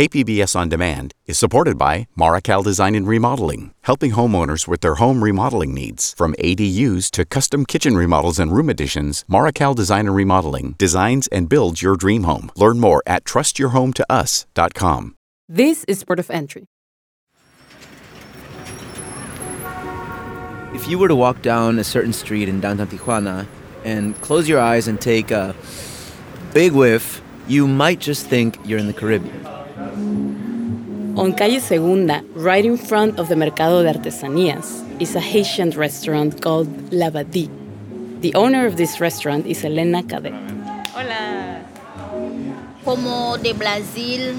KPBS On Demand is supported by Marrokal Design and Remodeling, helping homeowners with their home remodeling needs. From ADUs to custom kitchen remodels and room additions, Marrokal Design and Remodeling designs and builds your dream home. Learn more at trustyourhometous.com. This is Port of Entry. If you were to walk down a certain street in downtown Tijuana and close your eyes and take a big whiff, you might just think you're in the Caribbean. On Calle Segunda, right in front of the Mercado de Artesanías, is a Haitian restaurant called Labadee. The owner of this restaurant is Elena Cadet. Hola. Como de Brasil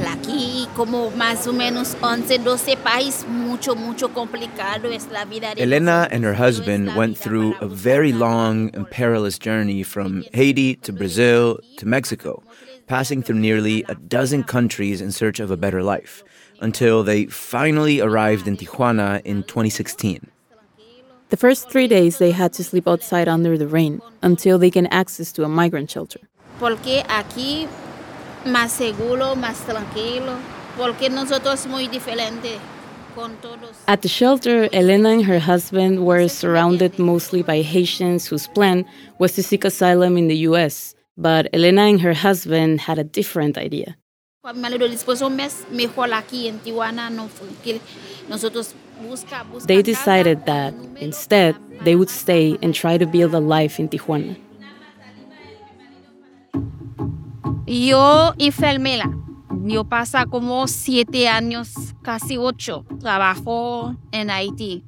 para aquí, como más o menos 11, 12 países, mucho, mucho complicado es la vida Elena and her husband went through a very long and perilous journey from Haiti to Brazil to Mexico, passing through nearly a dozen countries in search of a better life, until they finally arrived in Tijuana in 2016. The first three days they had to sleep outside under the rain until they gained access to a migrant shelter. Porque aquí más seguro, más tranquilo, porque nosotros muy diferente. At the shelter, Elena and her husband were surrounded mostly by Haitians whose plan was to seek asylum in the US. But Elena and her husband had a different idea. Mi marido después un mes mejor aquí en Tijuana, no, que nosotros busca, busca They decided that, instead, they would stay and try to build a life in Tijuana. Yo enfermera. Yo pasa como siete años, casi ocho. Trabajo en Haití.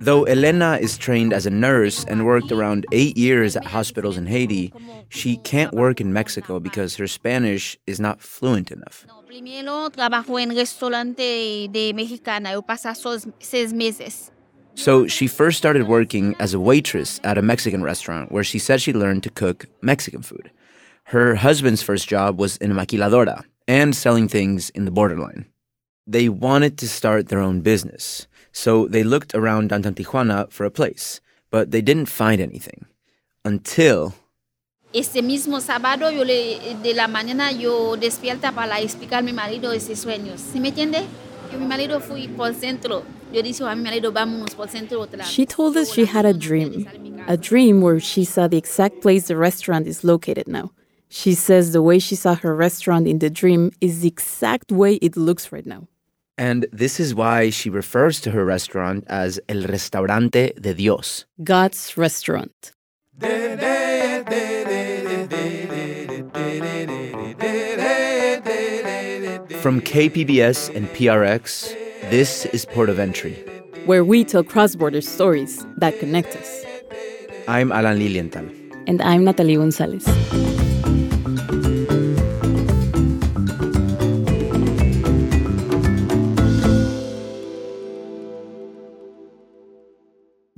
Though Elena is trained as a nurse and worked around eight years at hospitals in Haiti, she can't work in Mexico because her Spanish is not fluent enough. No, primero trabajo en restaurante de mexicana. Yo pasa sos- seis meses. So she first started working as a waitress at a Mexican restaurant where she said she learned to cook Mexican food. Her husband's first job was in a maquiladora and selling things in the borderline. They wanted to start their own business, so they looked around downtown Tijuana for a place, but they didn't find anything until Este mismo sábado yo le, de la mañana yo despierta para explicar a mi marido ese sueño. ¿Sí me entiende? Yo mi marido fui por centro. Yo dije a mi marido vámonos por centro otra. She told us she had a dream, a dream where she saw the exact place the restaurant is located now. She says the way she saw her restaurant in the dream is the exact way it looks right now. And this is why she refers to her restaurant as El Restaurante de Dios. God's restaurant. From KPBS and PRX, this is Port of Entry. where we tell cross border stories that connect us. I'm Alan Lilienthal. And I'm Natali Gonzalez.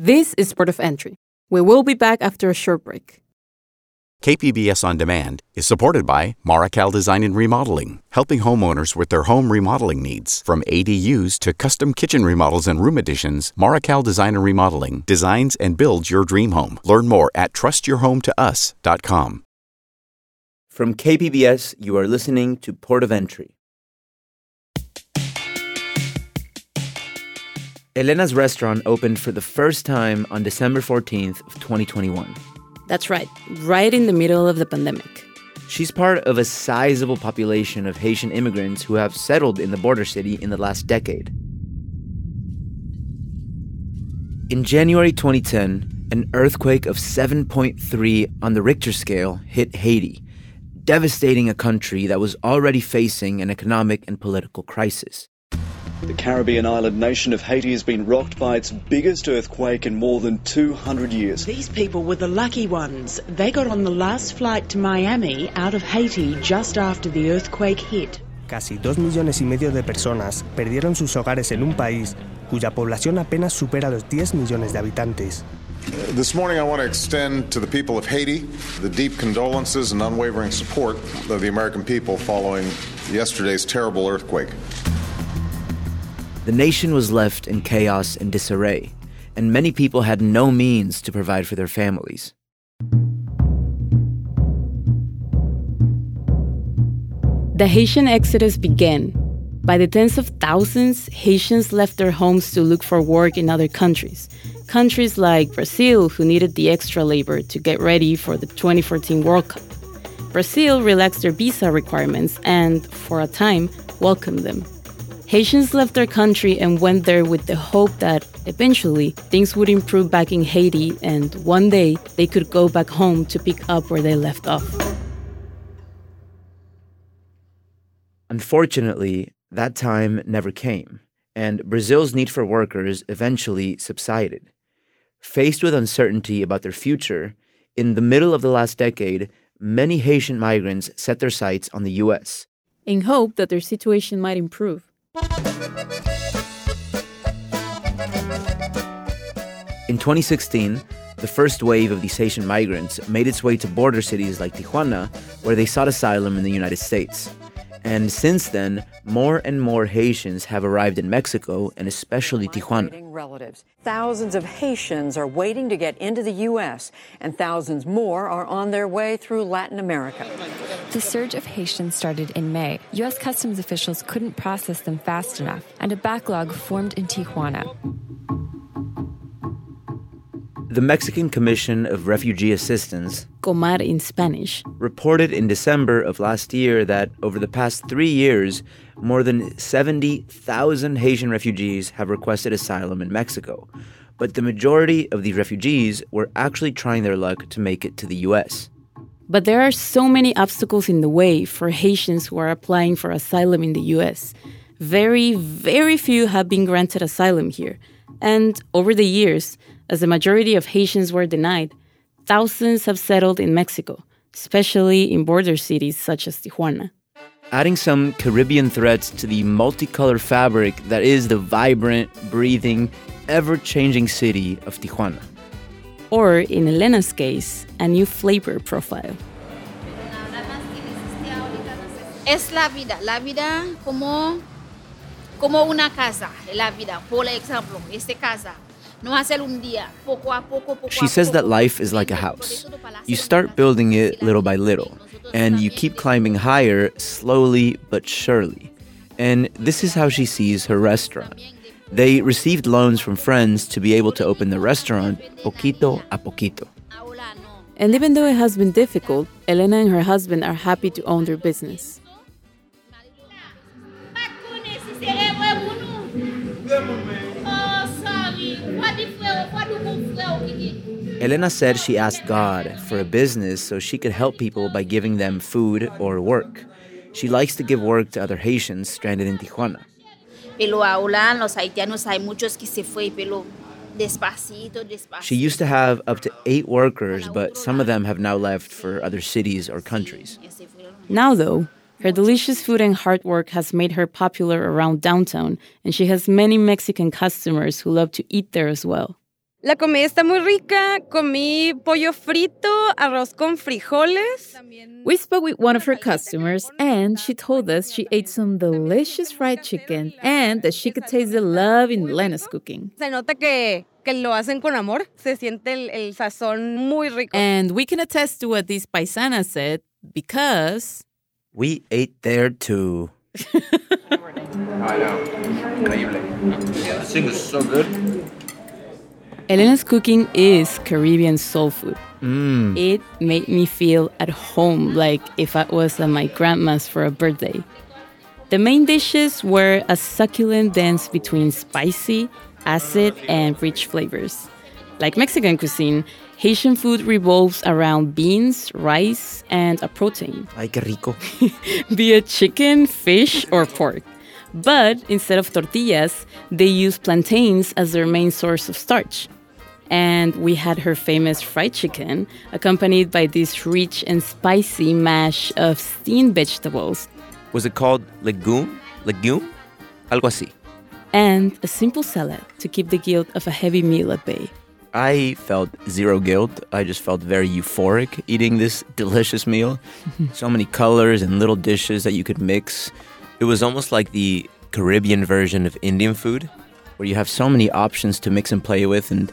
This is Port of Entry. We will be back after a short break. KPBS On Demand is supported by Marrokal Design and Remodeling, helping homeowners with their home remodeling needs. From ADUs to custom kitchen remodels and room additions, Marrokal Design and Remodeling designs and builds your dream home. Learn more at trustyourhometous.com. From KPBS, you are listening to Port of Entry. Elena's restaurant opened for the first time on December 14th of 2021. That's right, right in the middle of the pandemic. She's part of a sizable population of Haitian immigrants who have settled in the border city in the last decade. In January 2010, an earthquake of 7.3 on the Richter scale hit Haiti, devastating a country that was already facing an economic and political crisis. The Caribbean island nation of Haiti has been rocked by its biggest earthquake in more than 200 years. These people were the lucky ones. They got on the last flight to Miami out of Haiti just after the earthquake hit. Casi dos millones y medio de personas perdieron sus hogares en un país cuya población apenas supera los 10 millones de habitantes. This morning, I want to extend to the people of Haiti the deep condolences and unwavering support of the American people following yesterday's terrible earthquake. The nation was left in chaos and disarray, and many people had no means to provide for their families. The Haitian exodus began. By the tens of thousands, Haitians left their homes to look for work in other countries. Countries like Brazil, who needed the extra labor to get ready for the 2014 World Cup. Brazil relaxed their visa requirements and, for a time, welcomed them. Haitians left their country and went there with the hope that eventually things would improve back in Haiti and one day they could go back home to pick up where they left off. Unfortunately, that time never came, and Brazil's need for workers eventually subsided. Faced with uncertainty about their future, in the middle of the last decade, many Haitian migrants set their sights on the US. In hope that their situation might improve. In 2016, the first wave of these Haitian migrants made its way to border cities like Tijuana, where they sought asylum in the United States. And since then, more and more Haitians have arrived in Mexico and especially Tijuana. Relatives. Thousands of Haitians are waiting to get into the U.S., and thousands more are on their way through Latin America. The surge of Haitians started in May. U.S. Customs officials couldn't process them fast enough, and a backlog formed in Tijuana. The Mexican Commission of Refugee Assistance, Comar in Spanish, reported in December of last year that over the past three years, more than 70,000 Haitian refugees have requested asylum in Mexico. But the majority of these refugees were actually trying their luck to make it to the US. But there are so many obstacles in the way for Haitians who are applying for asylum in the US. Very, very few have been granted asylum here. And over the years, as the majority of Haitians were denied, thousands have settled in Mexico, especially in border cities such as Tijuana. Adding some Caribbean threads to the multicolored fabric that is the vibrant, breathing, ever changing city of Tijuana. Or, in Elena's case, a new flavor profile. Es la vida, la vida como, como una casa, la vida. Por ejemplo, esta casa. She says that life is like a house. You start building it little by little, and you keep climbing higher slowly but surely. And this is how she sees her restaurant. They received loans from friends to be able to open the restaurant poquito a poquito. And even though it has been difficult, Elena and her husband are happy to own their business. Elena said she asked God for a business so she could help people by giving them food or work. She likes to give work to other Haitians stranded in Tijuana. She used to have up to eight workers, but some of them have now left for other cities or countries. Now, though, her delicious food and hard work has made her popular around downtown, and she has many Mexican customers who love to eat there as well. La comida está muy rica. Comí pollo frito, arroz con frijoles. We spoke with one of her customers, and she told us she ate some delicious fried chicken and that she could taste the love in Lena's cooking. Se nota que, que lo hacen con amor. Se siente el, el sazón muy rico. And we can attest to what this paisana said because we ate there too. I know. Increíble. Yeah, this thing is so good. Elena's cooking is Caribbean soul food. Mm. It made me feel at home, like if I was at my grandma's for a birthday. The main dishes were a succulent dance between spicy, acid, and rich flavors. Like Mexican cuisine, Haitian food revolves around beans, rice, and a protein. Ay, qué rico. Be it chicken, fish, or pork. But instead of tortillas, they use plantains as their main source of starch. And we had her famous fried chicken, accompanied by this rich and spicy mash of steamed vegetables. Was it called legume? Legume? Algo así. And a simple salad to keep the guilt of a heavy meal at bay. I felt zero guilt. I just felt very euphoric eating this delicious meal. so many colors and little dishes that you could mix. It was almost like the Caribbean version of Indian food, where you have so many options to mix and play with, and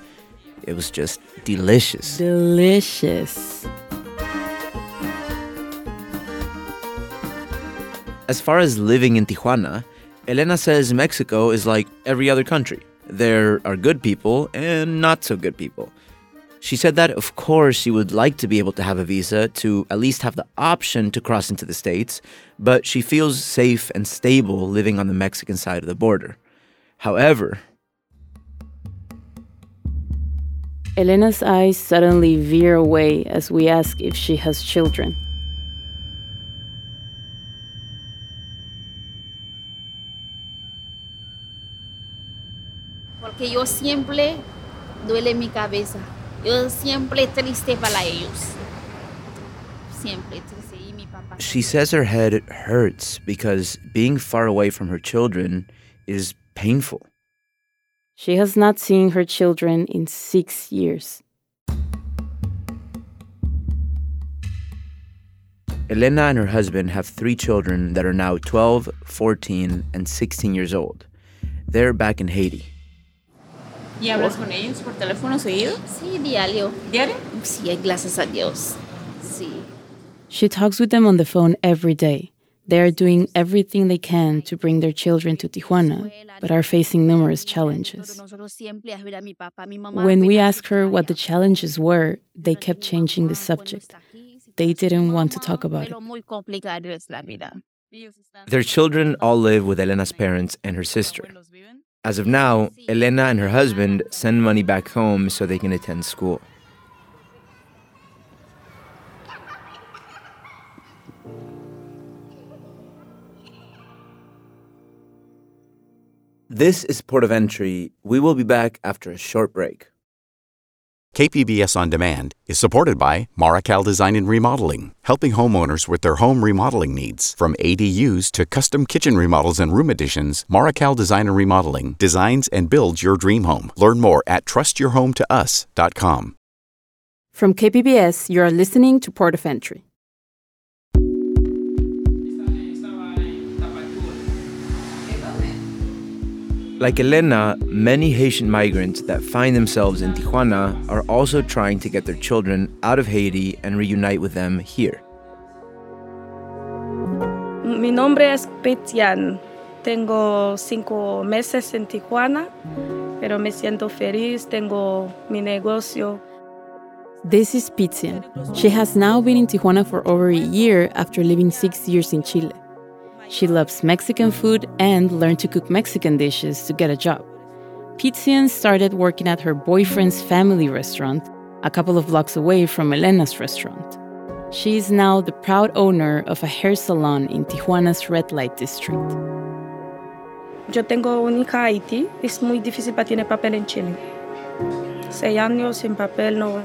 it was just delicious. Delicious. as far as living in Tijuana, Elena says Mexico is like every other country. There are good people and not so good people. She said that, of course, she would like to be able to have a visa to at least have the option to cross into the States, but she feels safe and stable living on the Mexican side of the border. However, Elena's eyes suddenly veer away as we ask if she has children. Porque yo siempre duele mi cabeza. Yo siempre triste para ellos. Siempre triste. Y mi papá. she says her head hurts because being far away from her children is painful. She has not seen her children in six years. Elena and her husband have three children that are now 12, 14, and 16 years old. They're back in Haiti. ¿Y hablas con ellos por teléfono seguido? Sí, diario. ¿Diario? Sí, gracias a Dios. Sí. She talks with them on the phone every day. They are doing everything they can to bring their children to Tijuana, but are facing numerous challenges. When we asked her what the challenges were, they kept changing the subject. They didn't want to talk about it. Their children all live with Elena's parents and her sister. As of now, Elena and her husband send money back home so they can attend school. This is Port of Entry. We will be back after a short break. KPBS On Demand is supported by Marrokal Design and Remodeling, helping homeowners with their home remodeling needs. From ADUs to custom kitchen remodels and room additions, Marrokal Design and Remodeling designs and builds your dream home. Learn more at trustyourhometous.com. From KPBS, you are listening to Port of Entry. Like Elena, many Haitian migrants that find themselves in Tijuana are also trying to get their children out of Haiti and reunite with them here. Mi nombre es Petiane. Tengo cinco meses en Tijuana, pero me siento feliz. Tengo mi negocio. This is Petiane. She has now been in Tijuana for over a year after living six years in Chile. She loves Mexican food and learned to cook Mexican dishes to get a job. Petiane started working at her boyfriend's family restaurant, a couple of blocks away from Elena's restaurant. She is now the proud owner of a hair salon in Tijuana's red light district. Yo tengo una hija Haití. Es muy difícil para tener papel en Chile. Seis años sin papel no,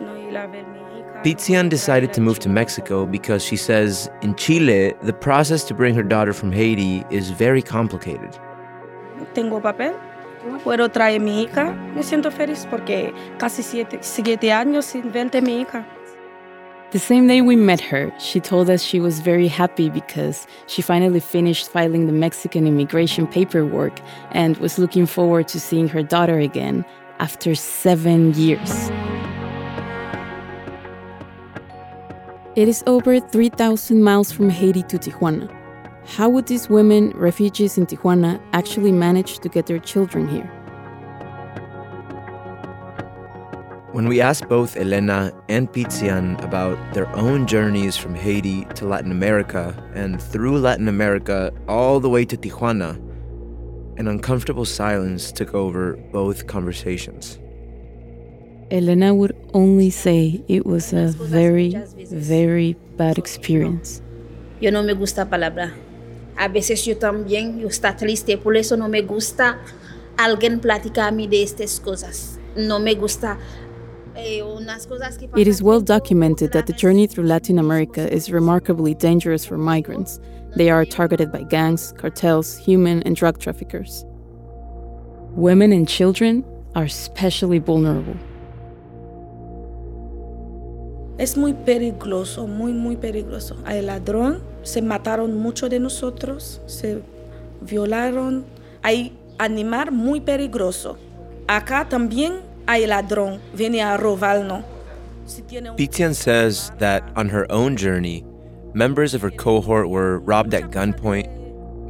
no ir a ver mi hija. Petiane decided to move to Mexico because she says in Chile, the process to bring her daughter from Haiti is very complicated. Tengo papel. Puedo traer mi hija. Me siento feliz porque casi siete, siete años sin verte mi hija. The same day we met her, she told us she was very happy because she finally finished filing the Mexican immigration paperwork and was looking forward to seeing her daughter again after seven years. It is over 3,000 miles from Haiti to Tijuana. How would these women, refugees in Tijuana, actually manage to get their children here? When we asked both Elena and Petiane about their own journeys from Haiti to Latin America and through Latin America all the way to Tijuana, an uncomfortable silence took over both conversations. Elena would only say it was a very, very bad experience. Yo no me gusta palabra. A veces yo también, yo está triste, por eso no me gusta alguien platicar a mí de estas cosas. No me gusta eh, unas cosas que It is well documented that the journey through Latin America is remarkably dangerous for migrants. They are targeted by gangs, cartels, human and drug traffickers. Women and children are especially vulnerable. Es muy peligroso, muy, muy peligroso. Hay ladrón, se mataron muchos de nosotros, se violaron. Hay animal muy peligroso. Acá también hay ladrón, viene a robarnos. Pitzian says that on her own journey, Members of her cohort were robbed at gunpoint,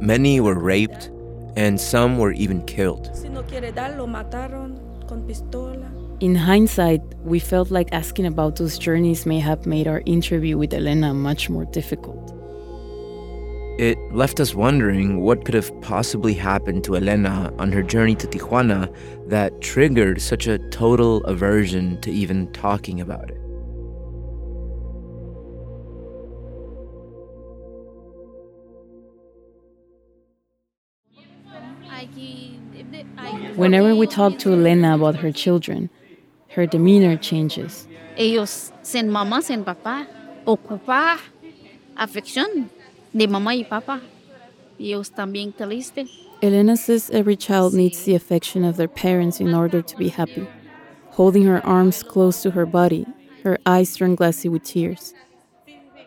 many were raped, and some were even killed. Si no quiere dar, lo mataron con pistola. In hindsight, we felt like asking about those journeys may have made our interview with Elena much more difficult. It left us wondering what could have possibly happened to Elena on her journey to Tijuana that triggered such a total aversion to even talking about it. Whenever we talk to Elena about her children, her demeanor changes. Ellos sin mamá, sin papá, afección de mamá y papá. Ellos también. Elena says every child needs the affection of their parents in order to be happy. Holding her arms close to her body, her eyes turn glassy with tears.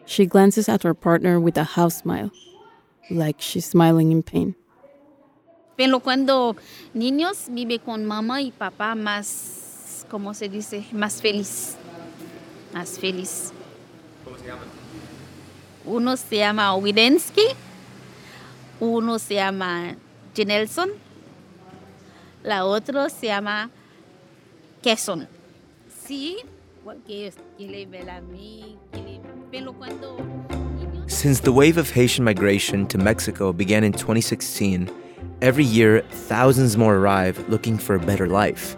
She glances at her partner with a half smile, like she's smiling in pain. Pero cuando niños vive con mamá y papá más, ¿cómo se dice? Más feliz. Más feliz. ¿Cómo se llaman? Uno se llama Widensky, uno se llama Jenelson, la otra se llama Kesson. Sí, porque ellos quieren a mí, quieren- pero cuando Since the wave of Haitian migration to Mexico began in 2016, every year thousands more arrive looking for a better life.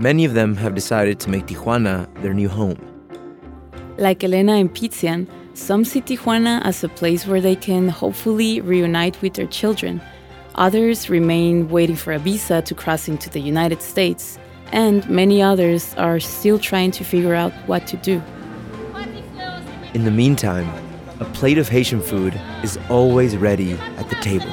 Many of them have decided to make Tijuana their new home. Like Elena and Petiane, some see Tijuana as a place where they can hopefully reunite with their children. Others remain waiting for a visa to cross into the United States, and many others are still trying to figure out what to do. In the meantime, a plate of Haitian food is always ready at the table.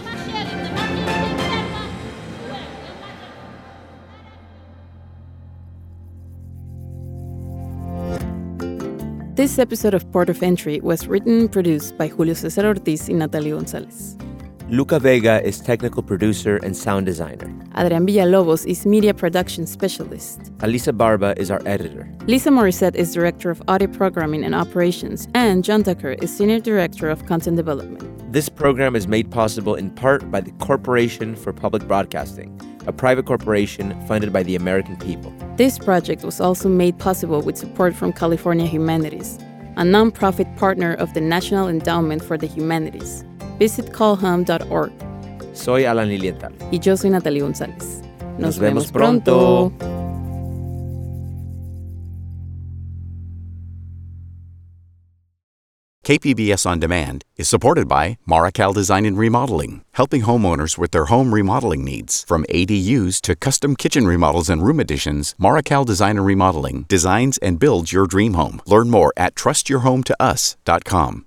This episode of Port of Entry was written and produced by Julio Cesar Ortiz and Natali Gonzalez. Luca Vega is technical producer and sound designer. Adrian Villalobos is media production specialist. Alisa Barba is our editor. Lisa Morissette is director of audio programming and operations, and John Tucker is senior director of content development. This program is made possible in part by the Corporation for Public Broadcasting, a private corporation funded by the American people. This project was also made possible with support from California Humanities, a nonprofit partner of the National Endowment for the Humanities. Visit calhum.org. Soy Alan Lilienthal. Y yo soy Natali González. Nos vemos pronto. KPBS On Demand is supported by Marrokal Design and Remodeling, helping homeowners with their home remodeling needs. From ADUs to custom kitchen remodels and room additions, Marrokal Design and Remodeling designs and builds your dream home. Learn more at trustyourhometous.com.